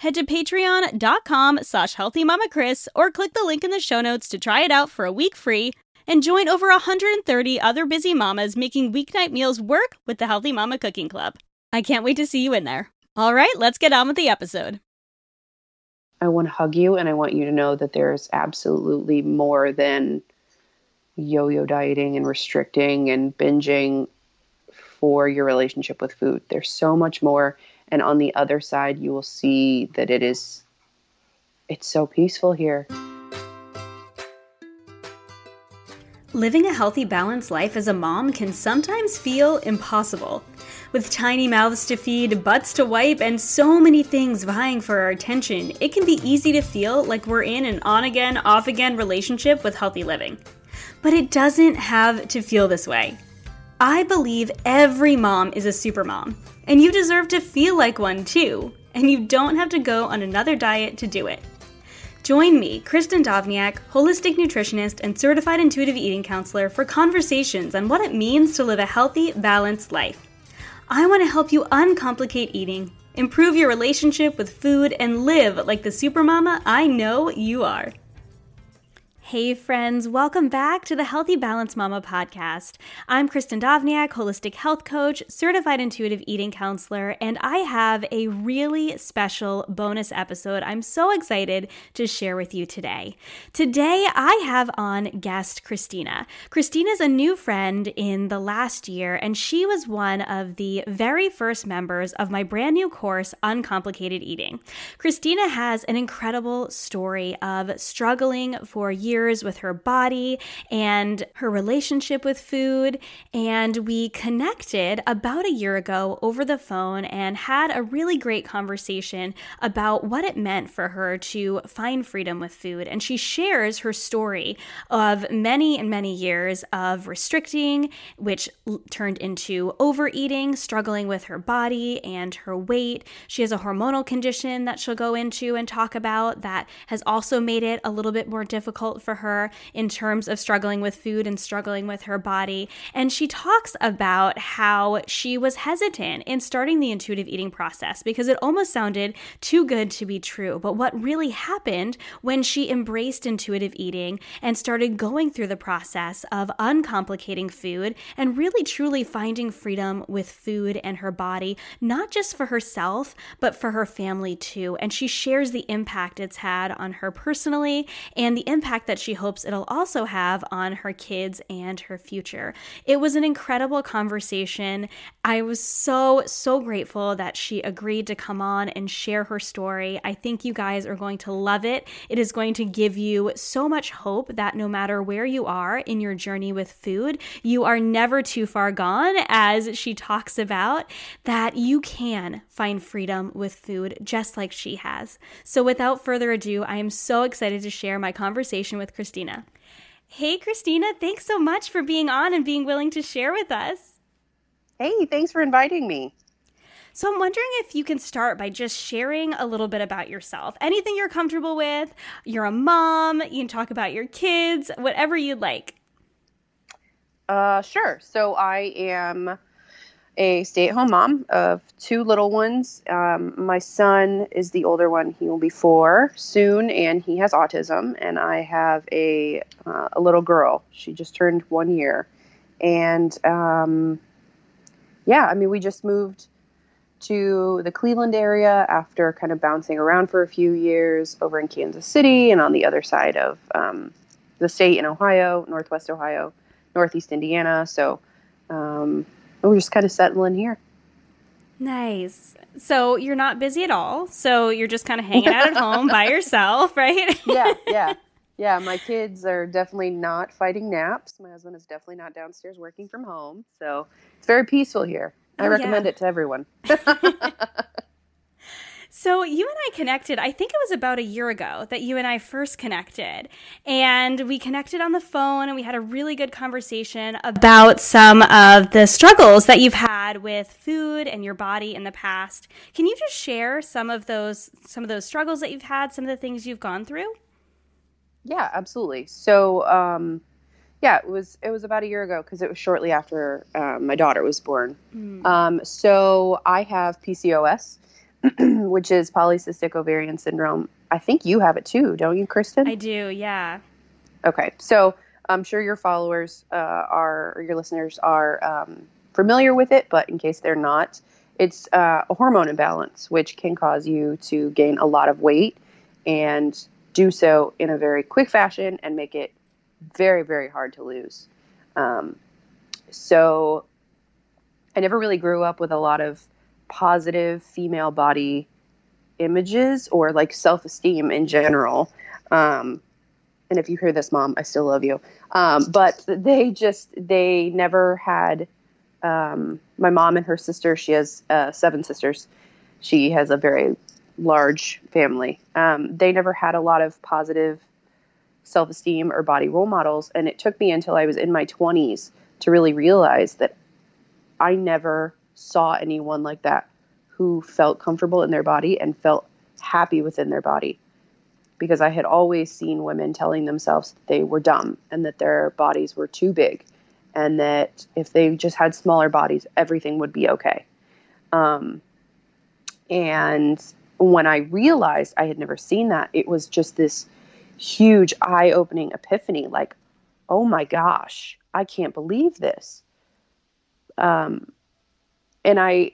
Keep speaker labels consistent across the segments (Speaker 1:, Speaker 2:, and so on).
Speaker 1: head to patreon.com slash healthymamakris or click the link in the show notes to try it out for a week free and join over 130 other busy mamas making weeknight meals work with the Healthy Mama Cooking Club. I can't wait to see you in there. All right, let's get on with the episode.
Speaker 2: I want to hug you and I want you to know that there's absolutely more than yo yo dieting and restricting and binging for your relationship with food. There's so much more and on the other side you will see that it is it's so peaceful here
Speaker 1: Living a healthy, balanced life as a mom can sometimes feel impossible. With tiny mouths to feed, butts to wipe, and so many things vying for our attention, it can be easy to feel like we're in an on again, off again relationship with healthy living. But it doesn't have to feel this way. I believe every mom is a super mom, and you deserve to feel like one too, and you don't have to go on another diet to do it. Join me, Kristen Dovniak, holistic nutritionist and certified intuitive eating counselor, for conversations on what it means to live a healthy, balanced life. I want to help you uncomplicate eating, improve your relationship with food, and live like the supermama I know you are. Hey, friends, welcome back to the Healthy Balance Mama podcast. I'm Kristen Dovniak, holistic health coach, certified intuitive eating counselor, and I have a really special bonus episode I'm so excited to share with you today. Today, I have on guest Christina. Christina's a new friend in the last year, and she was one of the very first members of my brand new course, Uncomplicated Eating. Christina has an incredible story of struggling for years with her body and her relationship with food. And we connected about a year ago over the phone and had a really great conversation about what it meant for her to find freedom with food. And she shares her story of many and many years of restricting, which turned into overeating, struggling with her body and her weight. She has a hormonal condition that she'll go into and talk about that has also made it a little bit more difficult for her in terms of struggling with food and struggling with her body. And she talks about how she was hesitant in starting the intuitive eating process because it almost sounded too good to be true. But what really happened when she embraced intuitive eating and started going through the process of uncomplicating food and really truly finding freedom with food and her body, not just for herself, but for her family too. And she shares the impact it's had on her personally and the impact that that she hopes it'll also have on her kids and her future. It was an incredible conversation. I was so, so grateful that she agreed to come on and share her story. I think you guys are going to love it. It is going to give you so much hope that no matter where you are in your journey with food, you are never too far gone, as she talks about, that you can find freedom with food just like she has. So, without further ado, I am so excited to share my conversation with with Christina. Hey, Christina, thanks so much for being on and being willing to share with us.
Speaker 2: Hey, thanks for inviting me.
Speaker 1: So, I'm wondering if you can start by just sharing a little bit about yourself. Anything you're comfortable with. You're a mom, you can talk about your kids, whatever you'd like.
Speaker 2: Uh, sure. So, I am a stay at home mom of two little ones. Um, my son is the older one. He will be four soon, and he has autism. And I have a, uh, a little girl. She just turned one year. And um, yeah, I mean, we just moved to the Cleveland area after kind of bouncing around for a few years over in Kansas City and on the other side of um, the state in Ohio, Northwest Ohio, Northeast Indiana. So um, we're just kind of settling here.
Speaker 1: Nice. So you're not busy at all. So you're just kind of hanging out at home by yourself, right?
Speaker 2: yeah, yeah. Yeah, my kids are definitely not fighting naps. My husband is definitely not downstairs working from home. So it's very peaceful here. I oh, recommend yeah. it to everyone.
Speaker 1: So you and I connected, I think it was about a year ago that you and I first connected. And we connected on the phone and we had a really good conversation about some of the struggles that you've had with food and your body in the past. Can you just share some of those some of those struggles that you've had, some of the things you've gone through?
Speaker 2: Yeah, absolutely. So um yeah, it was it was about a year ago because it was shortly after um, my daughter was born. Mm. Um, so I have PCOS, which is polycystic ovarian syndrome. I think you have it too, don't you, Kristen?
Speaker 1: I do, yeah.
Speaker 2: Okay, so I'm sure your followers uh, are, or your listeners are um, familiar with it, but in case they're not, it's uh, a hormone imbalance, which can cause you to gain a lot of weight and do so in a very quick fashion and make it very, very hard to lose. Um, so I never really grew up with a lot of positive female body images or like self esteem in general. Um, and if you hear this, mom, I still love you. Um, but they just, they never had, um, my mom and her sister, she has uh, seven sisters. She has a very large family. Um, they never had a lot of positive self esteem or body role models. And it took me until I was in my 20s to really realize that I never saw anyone like that who felt comfortable in their body and felt happy within their body. Because I had always seen women telling themselves they were dumb and that their bodies were too big and that if they just had smaller bodies, everything would be okay. Um, and when I realized I had never seen that, it was just this huge eye opening epiphany like, oh my gosh, I can't believe this. Um, and I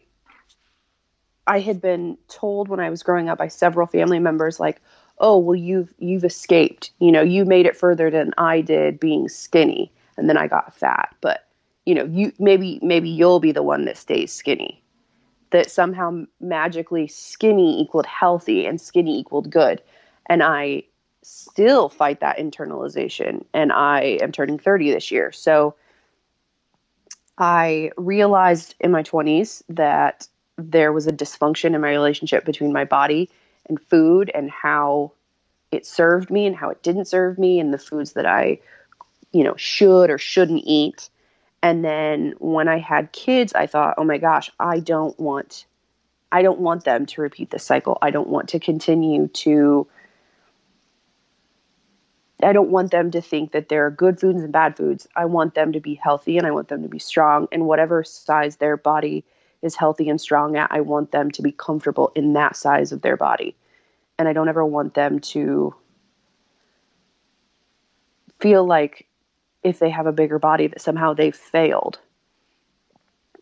Speaker 2: I had been told when I was growing up by several family members like, "Oh, well you've you've escaped. You know, you made it further than I did being skinny and then I got fat, but you know, you maybe maybe you'll be the one that stays skinny." That somehow magically skinny equaled healthy and skinny equaled good. And I still fight that internalization and I am turning 30 this year. So I realized in my 20s that there was a dysfunction in my relationship between my body and food and how it served me and how it didn't serve me and the foods that I, you know, should or shouldn't eat. And then when I had kids, I thought, "Oh my gosh, I don't want I don't want them to repeat this cycle. I don't want to continue to I don't want them to think that there are good foods and bad foods. I want them to be healthy and I want them to be strong. And whatever size their body is healthy and strong at, I want them to be comfortable in that size of their body. And I don't ever want them to feel like if they have a bigger body that somehow they've failed.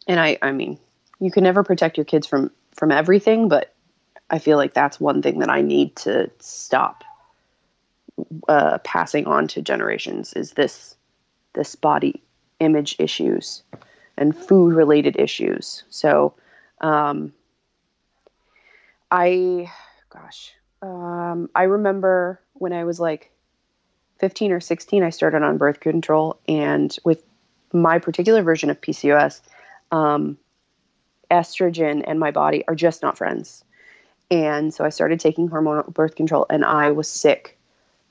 Speaker 2: And I I mean, you can never protect your kids from from everything, but I feel like that's one thing that I need to stop uh, passing on to generations is this this body image issues and food related issues. So, um, I, gosh, um, I remember when I was like 15 or 16, I started on birth control, and with my particular version of PCOS, um, estrogen and my body are just not friends. And so I started taking hormonal birth control, and I was sick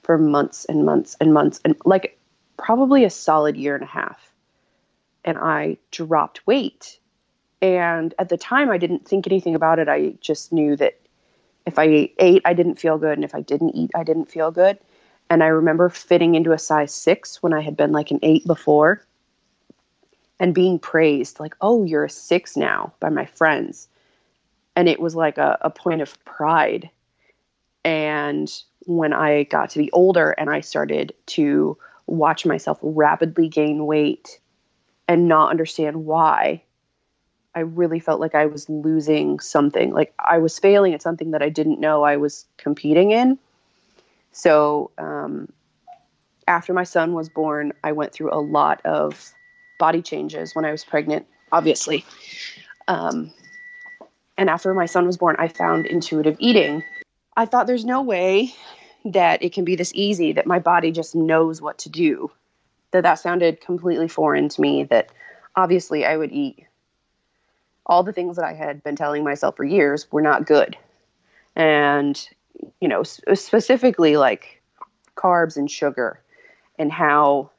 Speaker 2: for months and months and months and like probably a solid year and a half. And I dropped weight. And at the time, I didn't think anything about it. I just knew that if I ate, I didn't feel good. And if I didn't eat, I didn't feel good. And I remember fitting into a size six when I had been like an eight before and being praised, like, oh, you're a six now by my friends. And it was like a, a point of pride. And when I got to be older and I started to watch myself rapidly gain weight and not understand why, I really felt like I was losing something. Like I was failing at something that I didn't know I was competing in. So um, after my son was born, I went through a lot of body changes when I was pregnant, obviously. Um, and after my son was born, I found intuitive eating. I thought there's no way that it can be this easy that my body just knows what to do. That that sounded completely foreign to me that obviously I would eat all the things that I had been telling myself for years were not good. And you know, specifically like carbs and sugar and how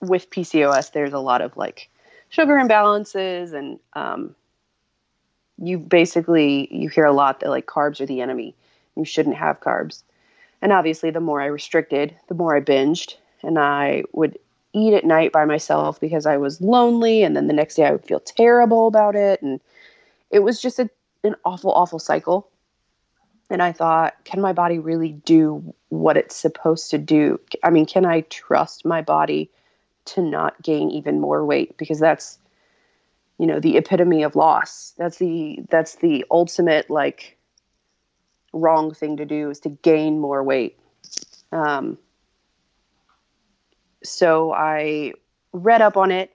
Speaker 2: with PCOS there's a lot of like sugar imbalances and um, you basically you hear a lot that like carbs are the enemy you shouldn't have carbs. And obviously the more i restricted the more i binged and i would eat at night by myself because i was lonely and then the next day i would feel terrible about it and it was just a, an awful awful cycle. And i thought can my body really do what it's supposed to do? I mean can i trust my body to not gain even more weight? Because that's you know the epitome of loss. That's the that's the ultimate like wrong thing to do is to gain more weight. Um, so i read up on it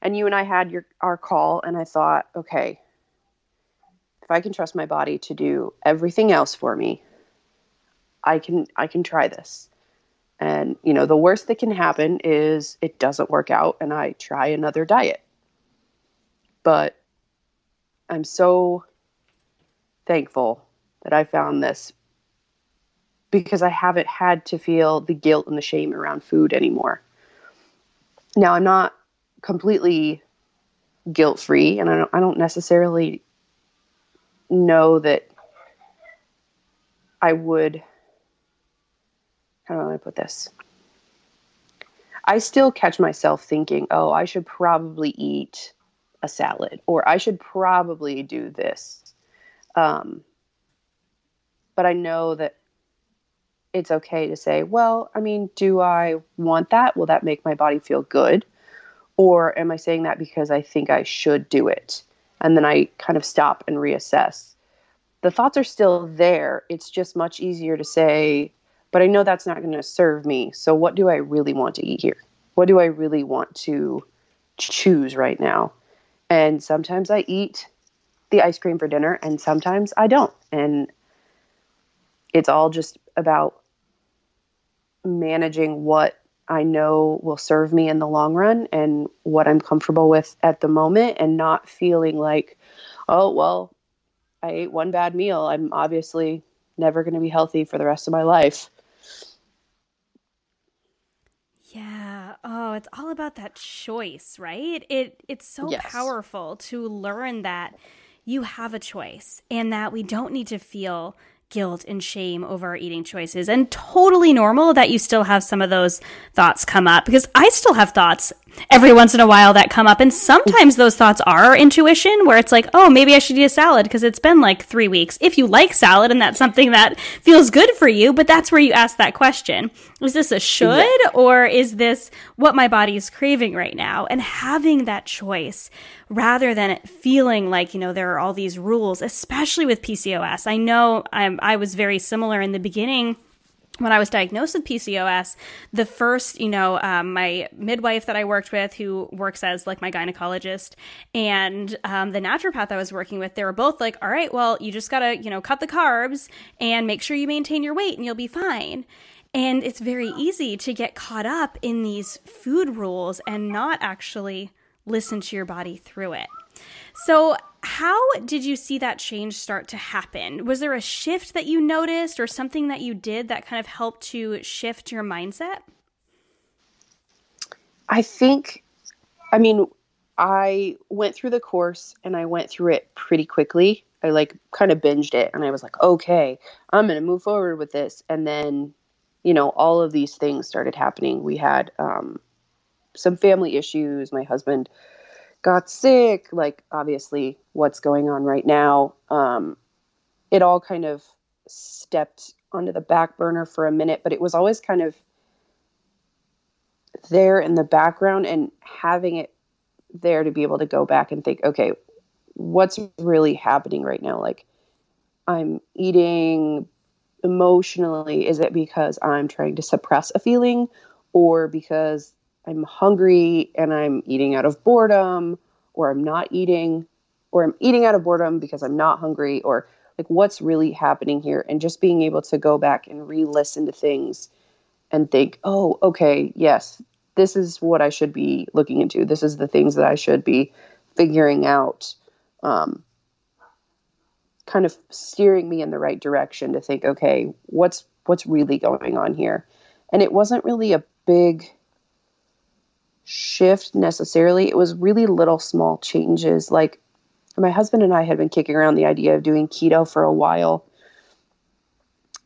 Speaker 2: and you and i had your our call and i thought okay if i can trust my body to do everything else for me i can i can try this. And you know the worst that can happen is it doesn't work out and i try another diet. But I'm so thankful that I found this because I haven't had to feel the guilt and the shame around food anymore. Now, I'm not completely guilt free, and I don't, I don't necessarily know that I would. How do I put this? I still catch myself thinking, oh, I should probably eat a salad or I should probably do this. Um, but I know that it's okay to say, well, I mean, do I want that? Will that make my body feel good? Or am I saying that because I think I should do it? And then I kind of stop and reassess. The thoughts are still there. It's just much easier to say, but I know that's not going to serve me. So what do I really want to eat here? What do I really want to choose right now? And sometimes I eat the ice cream for dinner and sometimes I don't. And it's all just about managing what I know will serve me in the long run and what I'm comfortable with at the moment and not feeling like, oh, well, I ate one bad meal. I'm obviously never going to be healthy for the rest of my life.
Speaker 1: Yeah. Oh, it's all about that choice, right? It it's so yes. powerful to learn that you have a choice and that we don't need to feel guilt and shame over our eating choices and totally normal that you still have some of those thoughts come up because I still have thoughts every once in a while that come up. And sometimes those thoughts are intuition where it's like, oh, maybe I should eat a salad because it's been like three weeks. If you like salad and that's something that feels good for you, but that's where you ask that question. Is this a should yeah. or is this what my body is craving right now? And having that choice rather than it feeling like, you know, there are all these rules, especially with PCOS. I know I'm, I was very similar in the beginning when I was diagnosed with PCOS, the first, you know, um, my midwife that I worked with, who works as like my gynecologist, and um, the naturopath I was working with, they were both like, all right, well, you just got to, you know, cut the carbs and make sure you maintain your weight and you'll be fine. And it's very easy to get caught up in these food rules and not actually listen to your body through it. So, how did you see that change start to happen? Was there a shift that you noticed or something that you did that kind of helped to shift your mindset?
Speaker 2: I think, I mean, I went through the course and I went through it pretty quickly. I like kind of binged it and I was like, okay, I'm going to move forward with this. And then, you know, all of these things started happening. We had um, some family issues. My husband got sick, like obviously what's going on right now. Um, it all kind of stepped onto the back burner for a minute, but it was always kind of there in the background and having it there to be able to go back and think, okay, what's really happening right now? Like, I'm eating emotionally, is it because I'm trying to suppress a feeling or because I'm hungry and I'm eating out of boredom or I'm not eating or I'm eating out of boredom because I'm not hungry or like what's really happening here and just being able to go back and re-listen to things and think, "Oh, okay, yes, this is what I should be looking into. This is the things that I should be figuring out." Um, kind of steering me in the right direction to think, okay, what's what's really going on here? And it wasn't really a big shift necessarily. It was really little small changes. Like my husband and I had been kicking around the idea of doing keto for a while.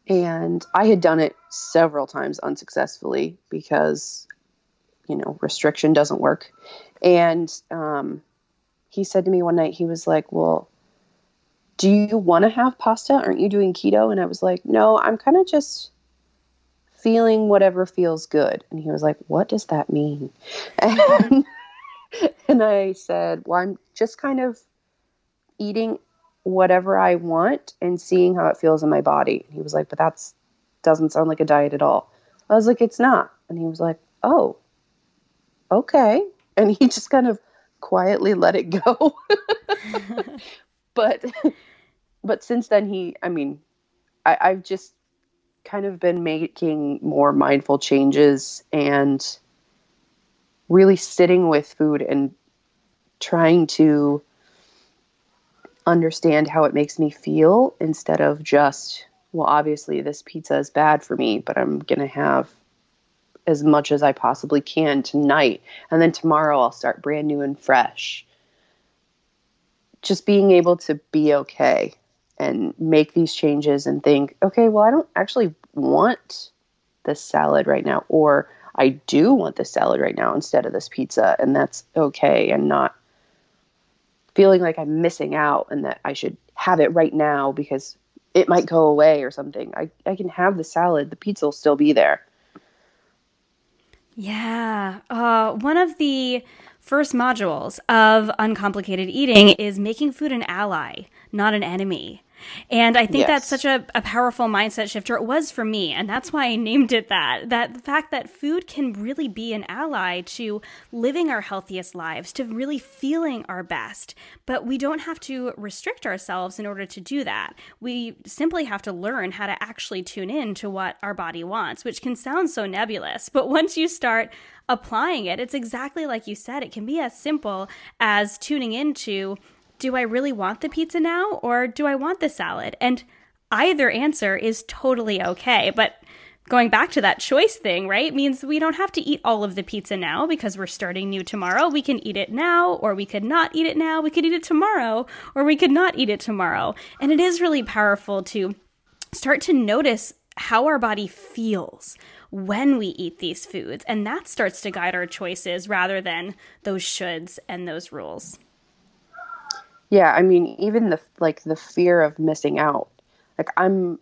Speaker 2: And I had done it several times unsuccessfully because, you know, restriction doesn't work. And um, he said to me one night, he was like, Well, do you want to have pasta? Aren't you doing keto? And I was like, no, I'm kind of just feeling whatever feels good. And he was like, what does that mean? And, and I said, well, I'm just kind of eating whatever I want and seeing how it feels in my body. And he was like, but that's doesn't sound like a diet at all. I was like, it's not. And he was like, oh, okay. And he just kind of quietly let it go. but but since then he i mean I, i've just kind of been making more mindful changes and really sitting with food and trying to understand how it makes me feel instead of just well obviously this pizza is bad for me but i'm going to have as much as i possibly can tonight. And then tomorrow i'll start brand new and fresh. Just being able to be okay and make these changes and think, okay, well, I don't actually want this salad right now, or I do want this salad right now instead of this pizza, and that's okay, and not feeling like I'm missing out and that I should have it right now because it might go away or something. I, I can have the salad, the pizza will still be there.
Speaker 1: Yeah. Uh, one of the first modules of Uncomplicated Eating is making food an ally, not an enemy. And I think yes. that's such a, a powerful mindset shifter. It was for me, and that's why I named it that. That the fact that food can really be an ally to living our healthiest lives, to really feeling our best. But we don't have to restrict ourselves in order to do that. We simply have to learn how to actually tune in to what our body wants, which can sound so nebulous. But once you start applying it, it's exactly like you said. It can be as simple as tuning into do I really want the pizza now or do I want the salad? And either answer is totally okay. But going back to that choice thing, right, means we don't have to eat all of the pizza now because we're starting new tomorrow. We can eat it now, or we could not eat it now. We could eat it tomorrow, or we could not eat it tomorrow. And it is really powerful to start to notice how our body feels when we eat these foods. And that starts to guide our choices rather than those shoulds and those rules.
Speaker 2: Yeah, I mean, even the like the fear of missing out. Like I'm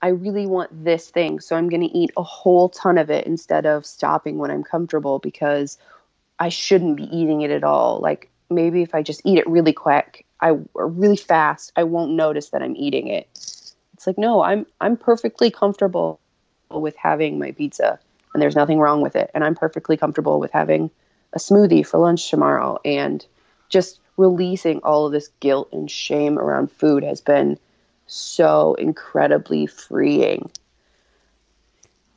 Speaker 2: I really want this thing, so I'm going to eat a whole ton of it instead of stopping when I'm comfortable because I shouldn't be eating it at all. Like maybe if I just eat it really quick, I or really fast, I won't notice that I'm eating it. It's like no, I'm I'm perfectly comfortable with having my pizza and there's nothing wrong with it and I'm perfectly comfortable with having a smoothie for lunch tomorrow and just releasing all of this guilt and shame around food has been so incredibly freeing.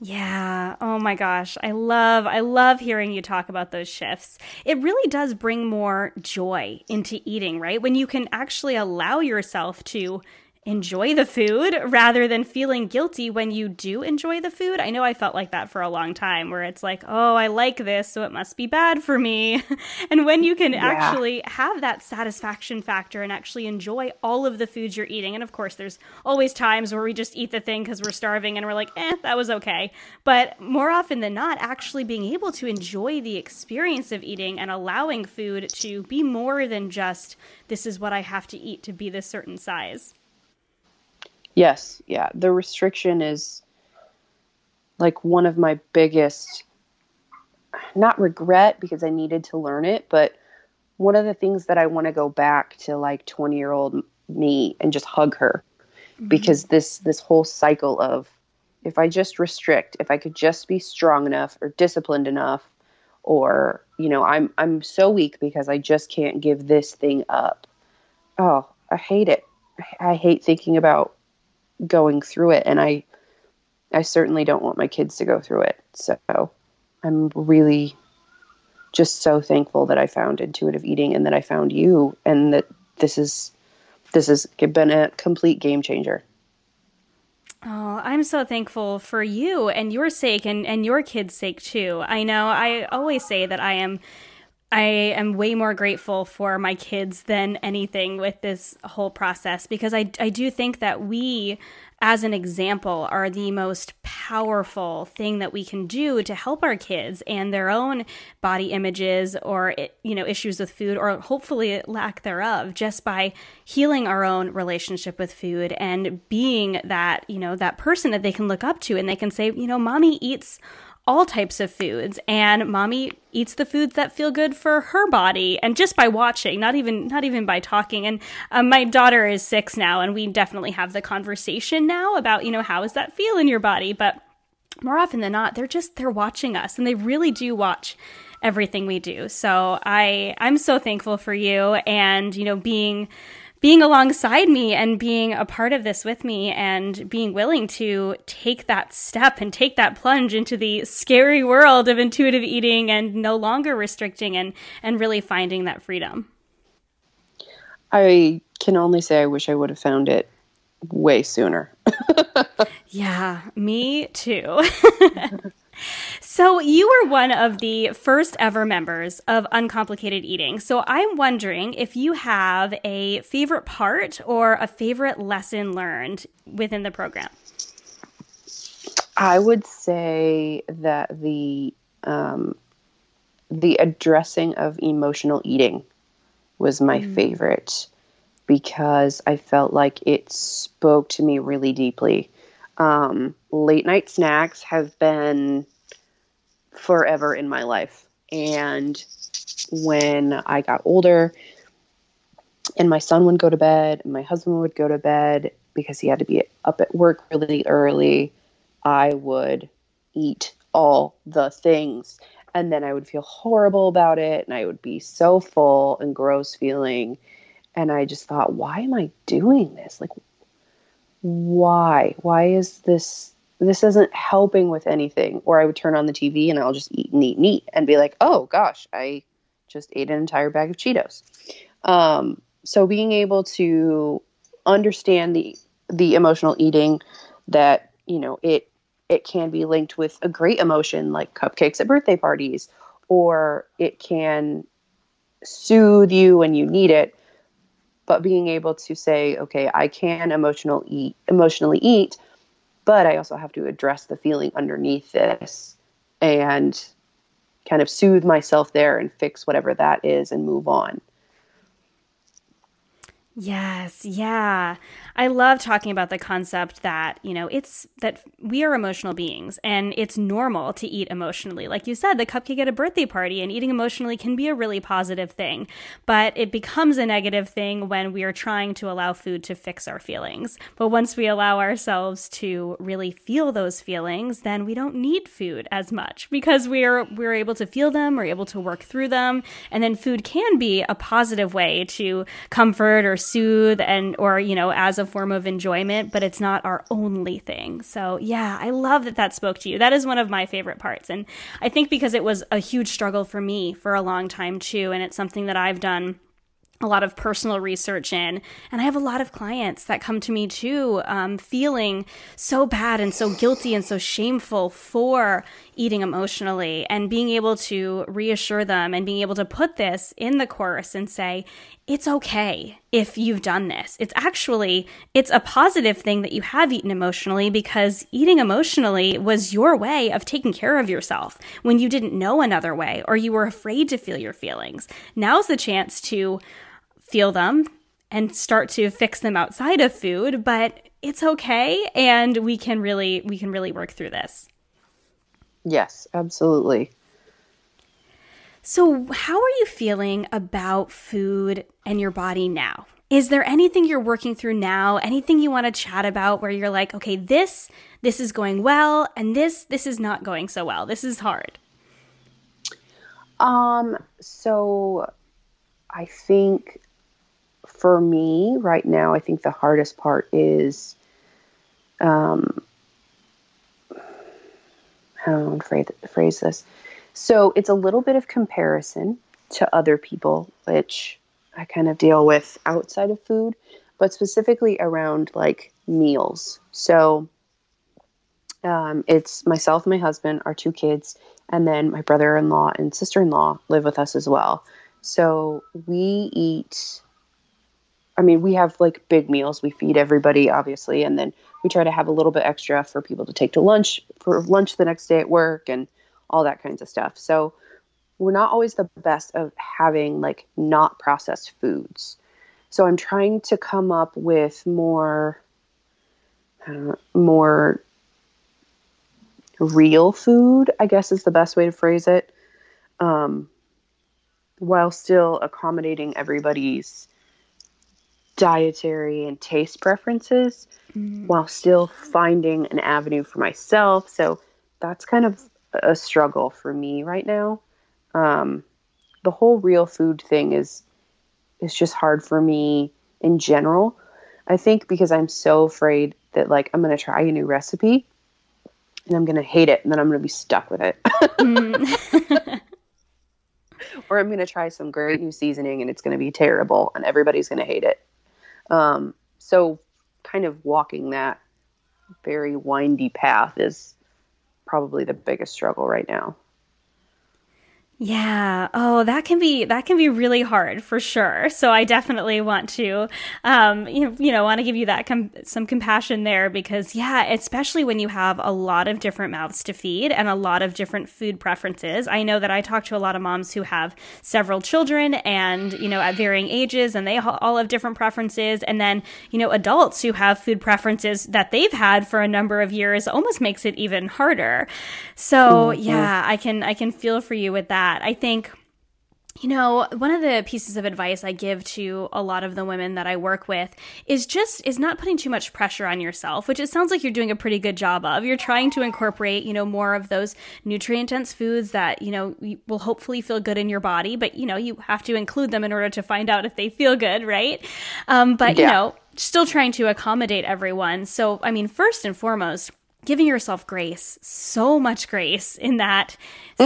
Speaker 1: Yeah. Oh my gosh. I love I love hearing you talk about those shifts. It really does bring more joy into eating, right? When you can actually allow yourself to enjoy the food rather than feeling guilty when you do enjoy the food. I know I felt like that for a long time where it's like, oh, I like this, so it must be bad for me. and when you can yeah. actually have that satisfaction factor and actually enjoy all of the foods you're eating, and of course, there's always times where we just eat the thing because we're starving and we're like, eh, that was okay. But more often than not, actually being able to enjoy the experience of eating and allowing food to be more than just this is what I have to eat to be this certain size.
Speaker 2: Yes, yeah. The restriction is like one of my biggest not regret because I needed to learn it, but one of the things that I want to go back to like 20 year old me and just hug her mm-hmm. because this this whole cycle of if I just restrict, if I could just be strong enough or disciplined enough, or you know, I'm I'm so weak because I just can't give this thing up. Oh, I hate it. I hate thinking about going through it, and I I certainly don't want my kids to go through it. So I'm really just so thankful that I found intuitive eating and that I found you, and that this is this has been a complete game changer.
Speaker 1: Oh, I'm so thankful for you and your sake and, and your kids' sake too. I know I always say that I am I am way more grateful for my kids than anything with this whole process because I, I do think that we as an example, are the most powerful thing that we can do to help our kids and their own body images or you know issues with food or hopefully lack thereof just by healing our own relationship with food and being that you know that person that they can look up to and they can say you know mommy eats all types of foods and mommy eats the foods that feel good for her body and just by watching not even not even by talking. And um, my daughter is six now and we definitely have the conversation now about you know how does that feel in your body? But more often than not they're just they're watching us and they really do watch everything we do. So i i'm so thankful for you and you know being being alongside me and being a part of this with me and being willing to take that step and take that plunge into the scary world of intuitive eating and no longer restricting and and really finding that freedom.
Speaker 2: I can only say I wish I would have found it way sooner.
Speaker 1: yeah, me too. So, you were one of the first ever members of Uncomplicated Eating. So, I'm wondering if you have a favorite part or a favorite lesson learned within the program.
Speaker 2: I would say that the um, the addressing of emotional eating was my mm. favorite because I felt like it spoke to me really deeply. Um, late night snacks have been forever in my life. And when I got older and my son would go to bed and my husband would go to bed because he had to be up at work really early, I would eat all the things. And then I would feel horrible about it and I would be so full and gross feeling. And I just thought, why am I doing this? Like, why? Why is this this isn't helping with anything. Or I would turn on the TV and I'll just eat and eat and eat and be like, oh gosh, I just ate an entire bag of Cheetos. Um, so being able to understand the the emotional eating that you know it it can be linked with a great emotion like cupcakes at birthday parties or it can soothe you when you need it but being able to say okay i can emotional eat emotionally eat but I also have to address the feeling underneath this and kind of soothe myself there and fix whatever that is and move on.
Speaker 1: Yes, yeah. I love talking about the concept that, you know, it's that we are emotional beings and it's normal to eat emotionally. Like you said, the cupcake at a birthday party and eating emotionally can be a really positive thing, but it becomes a negative thing when we are trying to allow food to fix our feelings. But once we allow ourselves to really feel those feelings, then we don't need food as much because we're we're able to feel them, we're able to work through them, and then food can be a positive way to comfort or soothe and or, you know, as a form of enjoyment, but it's not our only thing. So, yeah, I love that that spoke to you. That is one of my favorite parts. And I think because it was a huge struggle for me for a long time too, and it's something that I've done a lot of personal research in. And I have a lot of clients that come to me too, um, feeling so bad and so guilty and so shameful for eating emotionally and being able to reassure them and being able to put this in the course and say, it's okay if you've done this. It's actually, it's a positive thing that you have eaten emotionally because eating emotionally was your way of taking care of yourself when you didn't know another way or you were afraid to feel your feelings. Now's the chance to feel them and start to fix them outside of food, but it's okay and we can really we can really work through this.
Speaker 2: Yes, absolutely.
Speaker 1: So, how are you feeling about food and your body now? is there anything you're working through now? Anything you want to chat about where you're like, okay, this this is going well and this this is not going so well. This is hard.
Speaker 2: Um so I think for me right now, I think the hardest part is um how to phrase, phrase this. So it's a little bit of comparison to other people, which I kind of deal with outside of food, but specifically around like meals. So um, it's myself, my husband, our two kids, and then my brother in law and sister in law live with us as well. So we eat, I mean, we have like big meals. We feed everybody, obviously, and then we try to have a little bit extra for people to take to lunch for lunch the next day at work and all that kinds of stuff. So we're not always the best of having like not processed foods. So I'm trying to come up with more uh, more real food, I guess is the best way to phrase it. Um, while still accommodating everybody's dietary and taste preferences, mm. while still finding an avenue for myself. So that's kind of a struggle for me right now um, the whole real food thing is is just hard for me in general. I think because I'm so afraid that like I'm going to try a new recipe and I'm going to hate it and then I'm going to be stuck with it. mm. or I'm going to try some great new seasoning and it's going to be terrible and everybody's going to hate it. Um, so kind of walking that very windy path is probably the biggest struggle right now.
Speaker 1: Yeah. Oh, that can be that can be really hard for sure. So I definitely want to, um, you know, you know, want to give you that com- some compassion there because yeah, especially when you have a lot of different mouths to feed and a lot of different food preferences. I know that I talk to a lot of moms who have several children and you know at varying ages, and they all have different preferences. And then you know adults who have food preferences that they've had for a number of years almost makes it even harder. So mm-hmm. yeah, I can I can feel for you with that that. I think you know, one of the pieces of advice I give to a lot of the women that I work with is just is not putting too much pressure on yourself, which it sounds like you're doing a pretty good job of. You're trying to incorporate, you know, more of those nutrient dense foods that, you know, will hopefully feel good in your body, but you know, you have to include them in order to find out if they feel good, right? Um, but yeah. you know, still trying to accommodate everyone. So, I mean, first and foremost, giving yourself grace, so much grace in that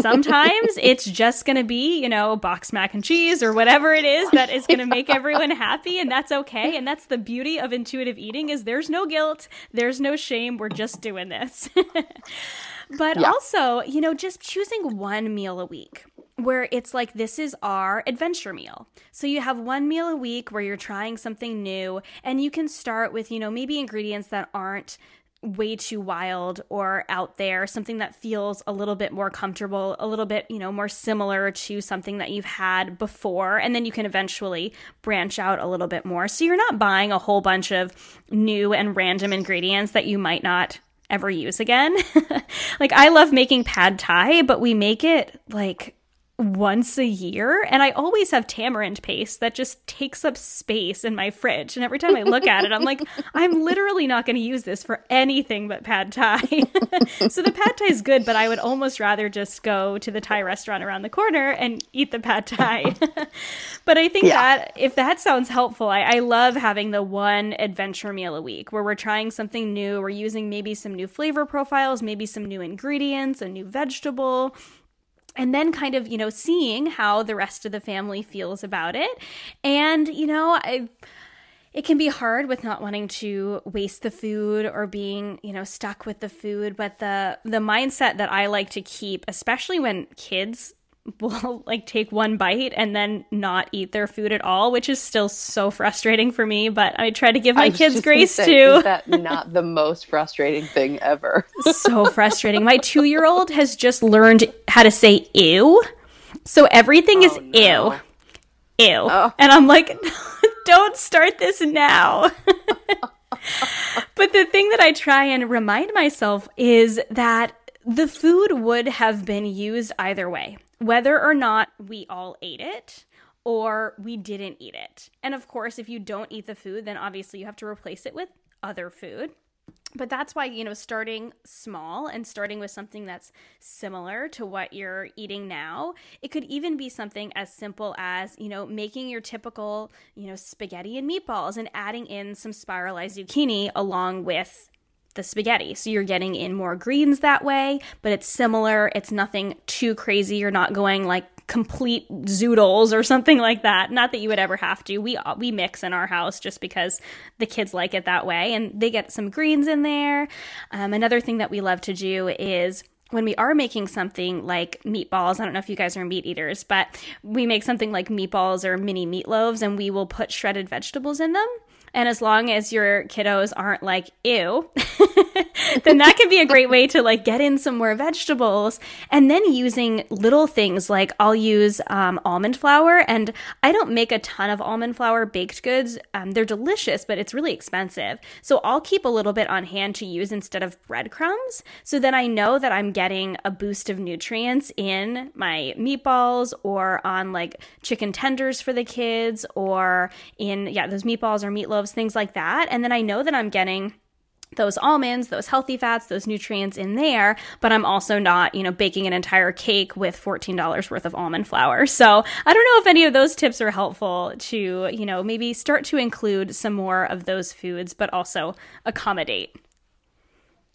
Speaker 1: sometimes it's just going to be, you know, box mac and cheese or whatever it is that is going to make everyone happy and that's okay. And that's the beauty of intuitive eating is there's no guilt, there's no shame, we're just doing this. but yeah. also, you know, just choosing one meal a week where it's like this is our adventure meal. So you have one meal a week where you're trying something new and you can start with, you know, maybe ingredients that aren't way too wild or out there, something that feels a little bit more comfortable, a little bit, you know, more similar to something that you've had before. And then you can eventually branch out a little bit more. So you're not buying a whole bunch of new and random ingredients that you might not ever use again. like I love making pad thai, but we make it like once a year and I always have tamarind paste that just takes up space in my fridge and every time I look at it I'm like I'm literally not going to use this for anything but pad thai. so the pad thai is good but I would almost rather just go to the Thai restaurant around the corner and eat the pad thai. but I think yeah. that if that sounds helpful I, I love having the one adventure meal a week where we're trying something new we're using maybe some new flavor profiles maybe some new ingredients a new vegetable and then kind of you know seeing how the rest of the family feels about it. And you know i it can be hard with not wanting to waste the food or being you know stuck with the food but the the mindset that i like to keep especially when kids will like take one bite and then not eat their food at all, which is still so frustrating for me. But I try to give my kids grace say, too.
Speaker 2: Is that not the most frustrating thing ever?
Speaker 1: so frustrating. My two year old has just learned how to say ew. So everything oh, is no. ew. Ew. Oh. And I'm like, don't start this now. but the thing that I try and remind myself is that the food would have been used either way whether or not we all ate it or we didn't eat it. And of course, if you don't eat the food, then obviously you have to replace it with other food. But that's why, you know, starting small and starting with something that's similar to what you're eating now. It could even be something as simple as, you know, making your typical, you know, spaghetti and meatballs and adding in some spiralized zucchini along with the spaghetti. So you're getting in more greens that way, but it's similar. It's nothing too crazy. You're not going like complete zoodles or something like that. Not that you would ever have to. We we mix in our house just because the kids like it that way, and they get some greens in there. Um, another thing that we love to do is when we are making something like meatballs, I don't know if you guys are meat eaters, but we make something like meatballs or mini meatloaves and we will put shredded vegetables in them. And as long as your kiddos aren't like, ew, then that could be a great way to like get in some more vegetables. And then using little things like I'll use um, almond flour. And I don't make a ton of almond flour baked goods. Um, they're delicious, but it's really expensive. So I'll keep a little bit on hand to use instead of breadcrumbs. So then I know that I'm getting a boost of nutrients in my meatballs or on like chicken tenders for the kids or in, yeah, those meatballs or meatloaves things like that. And then I know that I'm getting those almonds, those healthy fats, those nutrients in there, but I'm also not, you know, baking an entire cake with $14 worth of almond flour. So I don't know if any of those tips are helpful to, you know, maybe start to include some more of those foods, but also accommodate.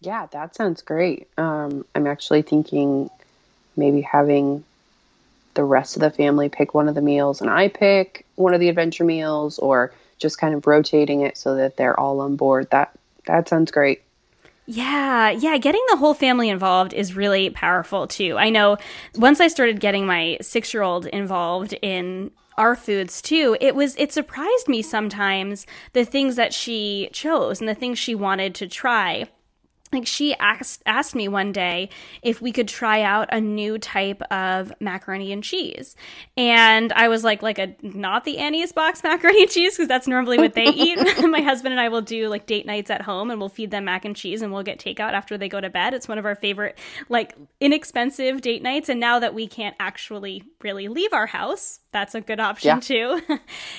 Speaker 2: Yeah, that sounds great. Um, I'm actually thinking maybe having the rest of the family pick one of the meals and I pick one of the adventure meals or just kind of rotating it so that they're all on board. That that sounds great.
Speaker 1: Yeah, yeah, getting the whole family involved is really powerful too. I know once I started getting my 6-year-old involved in our foods too, it was it surprised me sometimes the things that she chose and the things she wanted to try like she asked asked me one day if we could try out a new type of macaroni and cheese and i was like like a not the annie's box macaroni and cheese because that's normally what they eat my husband and i will do like date nights at home and we'll feed them mac and cheese and we'll get takeout after they go to bed it's one of our favorite like inexpensive date nights and now that we can't actually really leave our house that's a good option yeah. too.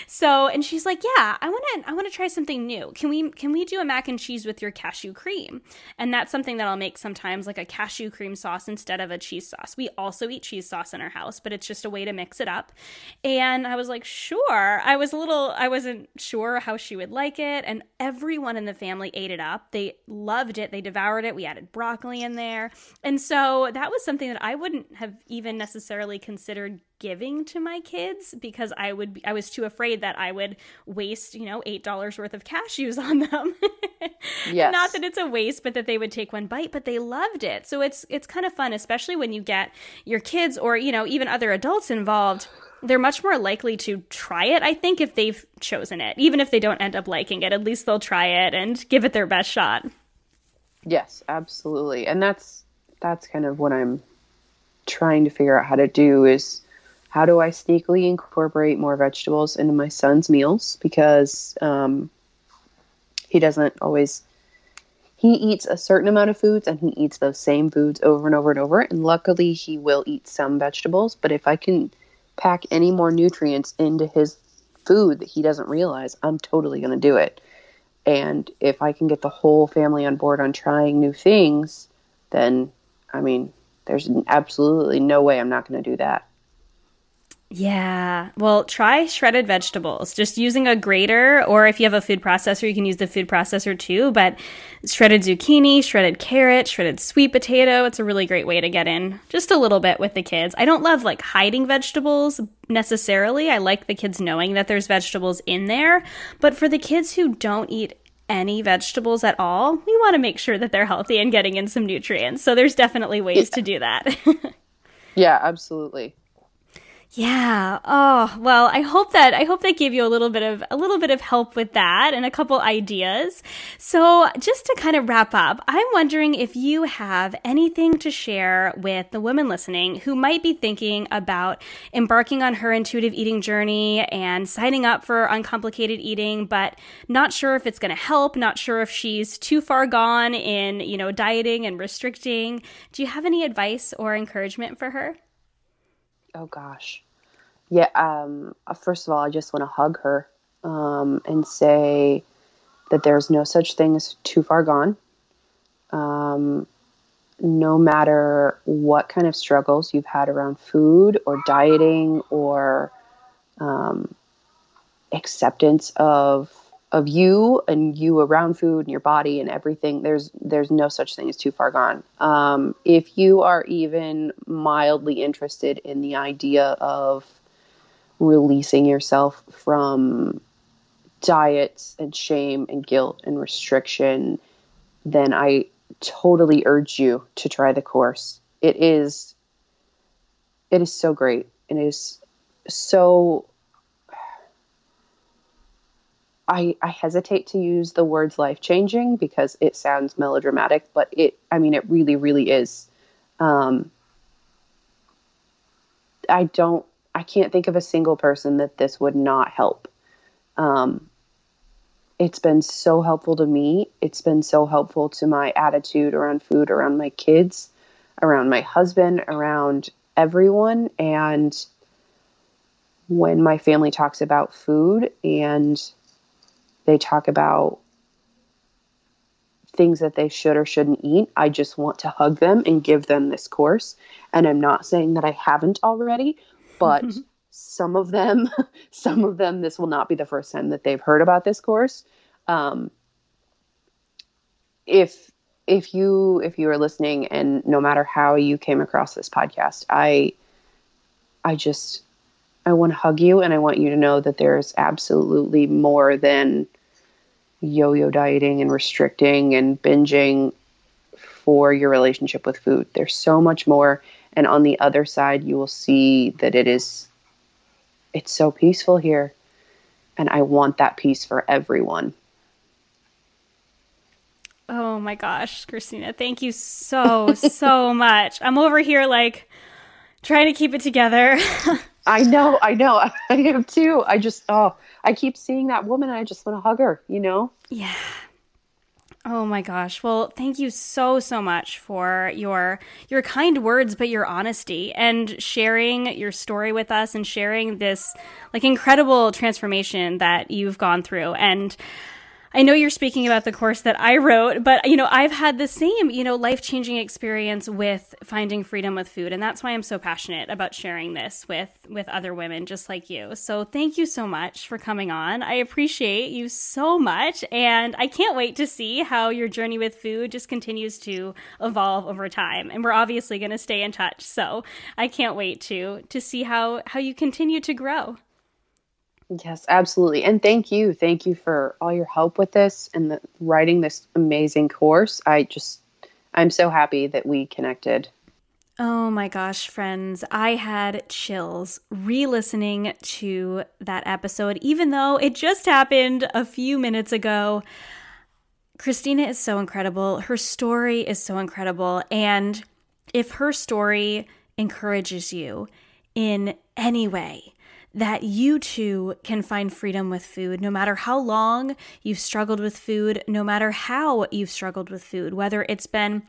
Speaker 1: so, and she's like, "Yeah, I want to I want to try something new. Can we can we do a mac and cheese with your cashew cream?" And that's something that I'll make sometimes like a cashew cream sauce instead of a cheese sauce. We also eat cheese sauce in our house, but it's just a way to mix it up. And I was like, "Sure." I was a little I wasn't sure how she would like it, and everyone in the family ate it up. They loved it. They devoured it. We added broccoli in there. And so that was something that I wouldn't have even necessarily considered giving to my kids because I would be, I was too afraid that I would waste, you know, $8 worth of cashews on them. yes. Not that it's a waste, but that they would take one bite, but they loved it. So it's it's kind of fun especially when you get your kids or, you know, even other adults involved. They're much more likely to try it, I think, if they've chosen it. Even if they don't end up liking it, at least they'll try it and give it their best shot.
Speaker 2: Yes, absolutely. And that's that's kind of what I'm trying to figure out how to do is how do I sneakily incorporate more vegetables into my son's meals? Because um, he doesn't always he eats a certain amount of foods and he eats those same foods over and over and over. And luckily he will eat some vegetables. But if i can pack any more nutrients into his food that he doesn't realize i'm totally going to do it. And if i can get the whole family on board on trying new things then i mean there's absolutely no way i'm not going to do that
Speaker 1: yeah. Well, try shredded vegetables. Just using a grater, or if you have a food processor, you can use the food processor too. But shredded zucchini, shredded carrot, shredded sweet potato, it's a really great way to get in just a little bit with the kids. I don't love like hiding vegetables necessarily. I like the kids knowing that there's vegetables in there. But for the kids who don't eat any vegetables at all, we want to make sure that they're healthy and getting in some nutrients. So there's definitely ways yeah. to do that.
Speaker 2: yeah, absolutely.
Speaker 1: Yeah. Oh, well, I hope that I hope that gave you a little bit of a little bit of help with that and a couple ideas. So, just to kind of wrap up, I'm wondering if you have anything to share with the women listening who might be thinking about embarking on her intuitive eating journey and signing up for uncomplicated eating, but not sure if it's going to help, not sure if she's too far gone in, you know, dieting and restricting. Do you have any advice or encouragement for her?
Speaker 2: Oh gosh, yeah, um, uh, first of all, I just want to hug her um, and say that there's no such thing as too far gone. Um, no matter what kind of struggles you've had around food or dieting or um, acceptance of of you and you around food and your body and everything there's there's no such thing as too far gone. Um, if you are even mildly interested in the idea of releasing yourself from diets and shame and guilt and restriction then i totally urge you to try the course. It is it is so great and it is so I, I hesitate to use the words life changing because it sounds melodramatic, but it, I mean, it really, really is. Um, I don't, I can't think of a single person that this would not help. Um, it's been so helpful to me. It's been so helpful to my attitude around food, around my kids, around my husband, around everyone. And when my family talks about food and they talk about things that they should or shouldn't eat. I just want to hug them and give them this course. And I'm not saying that I haven't already, but some of them, some of them, this will not be the first time that they've heard about this course. Um, if if you if you are listening and no matter how you came across this podcast, I I just I want to hug you and I want you to know that there's absolutely more than yo yo dieting and restricting and binging for your relationship with food. There's so much more. And on the other side, you will see that it is, it's so peaceful here. And I want that peace for everyone.
Speaker 1: Oh my gosh, Christina, thank you so, so much. I'm over here like trying to keep it together.
Speaker 2: I know, I know. I am too. I just, oh, I keep seeing that woman and I just want to hug her, you know?
Speaker 1: Yeah. Oh my gosh. Well, thank you so so much for your your kind words but your honesty and sharing your story with us and sharing this like incredible transformation that you've gone through. And I know you're speaking about the course that I wrote, but you know, I've had the same, you know, life-changing experience with finding freedom with food, and that's why I'm so passionate about sharing this with with other women just like you. So, thank you so much for coming on. I appreciate you so much, and I can't wait to see how your journey with food just continues to evolve over time. And we're obviously going to stay in touch. So, I can't wait to to see how how you continue to grow.
Speaker 2: Yes, absolutely. And thank you. Thank you for all your help with this and the, writing this amazing course. I just, I'm so happy that we connected.
Speaker 1: Oh my gosh, friends, I had chills re listening to that episode, even though it just happened a few minutes ago. Christina is so incredible. Her story is so incredible. And if her story encourages you in any way, that you too can find freedom with food, no matter how long you've struggled with food, no matter how you've struggled with food, whether it's been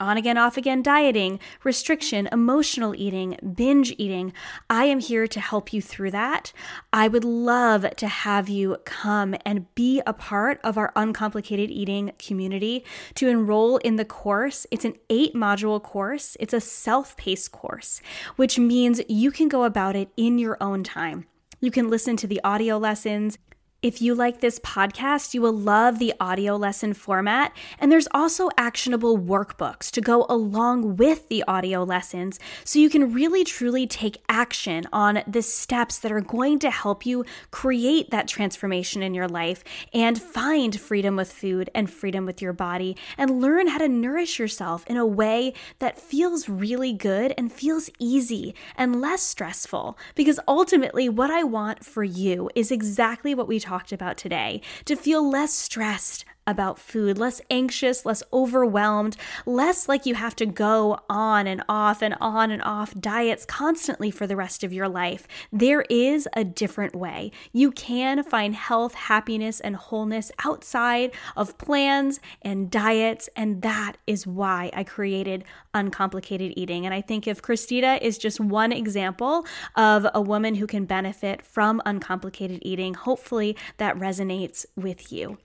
Speaker 1: on again, off again dieting, restriction, emotional eating, binge eating. I am here to help you through that. I would love to have you come and be a part of our uncomplicated eating community to enroll in the course. It's an eight module course, it's a self paced course, which means you can go about it in your own time. You can listen to the audio lessons. If you like this podcast, you will love the audio lesson format. And there's also actionable workbooks to go along with the audio lessons so you can really truly take action on the steps that are going to help you create that transformation in your life and find freedom with food and freedom with your body and learn how to nourish yourself in a way that feels really good and feels easy and less stressful. Because ultimately, what I want for you is exactly what we talked talked about today to feel less stressed about food, less anxious, less overwhelmed, less like you have to go on and off and on and off diets constantly for the rest of your life. There is a different way. You can find health, happiness, and wholeness outside of plans and diets, and that is why I created Uncomplicated Eating. And I think if Christina is just one example of a woman who can benefit from uncomplicated eating, hopefully that resonates with you.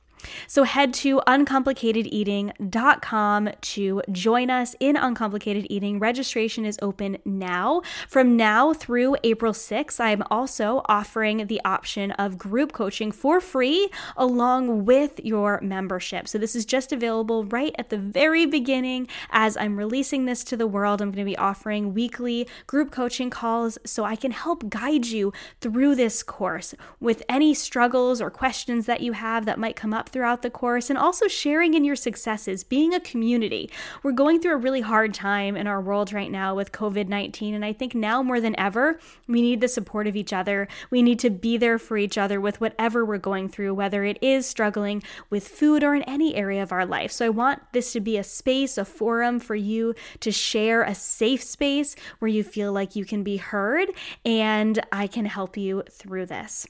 Speaker 1: So head to uncomplicatedeating.com to join us in Uncomplicated Eating. Registration is open now. From now through April 6th, I'm also offering the option of group coaching for free along with your membership. So this is just available right at the very beginning as I'm releasing this to the world. I'm going to be offering weekly group coaching calls so I can help guide you through this course with any struggles or questions that you have that might come up throughout the course and also sharing in your successes, being a community. We're going through a really hard time in our world right now with COVID 19, and I think now more than ever, we need the support of each other. We need to be there for each other with whatever we're going through, whether it is struggling with food or in any area of our life. So I want this to be a space, a forum for you to share a safe space where you feel like you can be heard and I can help you through this.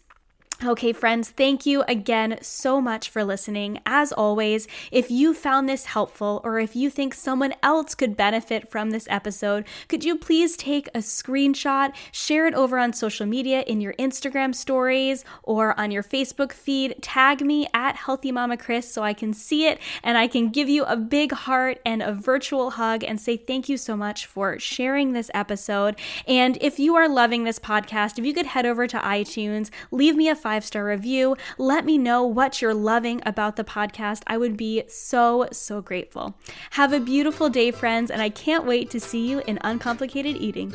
Speaker 1: Okay, friends, thank you again so much for listening. As always, if you found this helpful or if you think someone else could benefit from this episode, could you please take a screenshot, share it over on social media in your Instagram stories or on your Facebook feed? Tag me at Healthy Mama Kris so I can see it and I can give you a big heart and a virtual hug and say thank you so much for sharing this episode. And if you are loving this podcast, if you could head over to iTunes, leave me a five star review. Let me know what you're loving about the podcast. I would be so, so grateful. Have a beautiful day, friends, and I can't wait to see you in Uncomplicated Eating.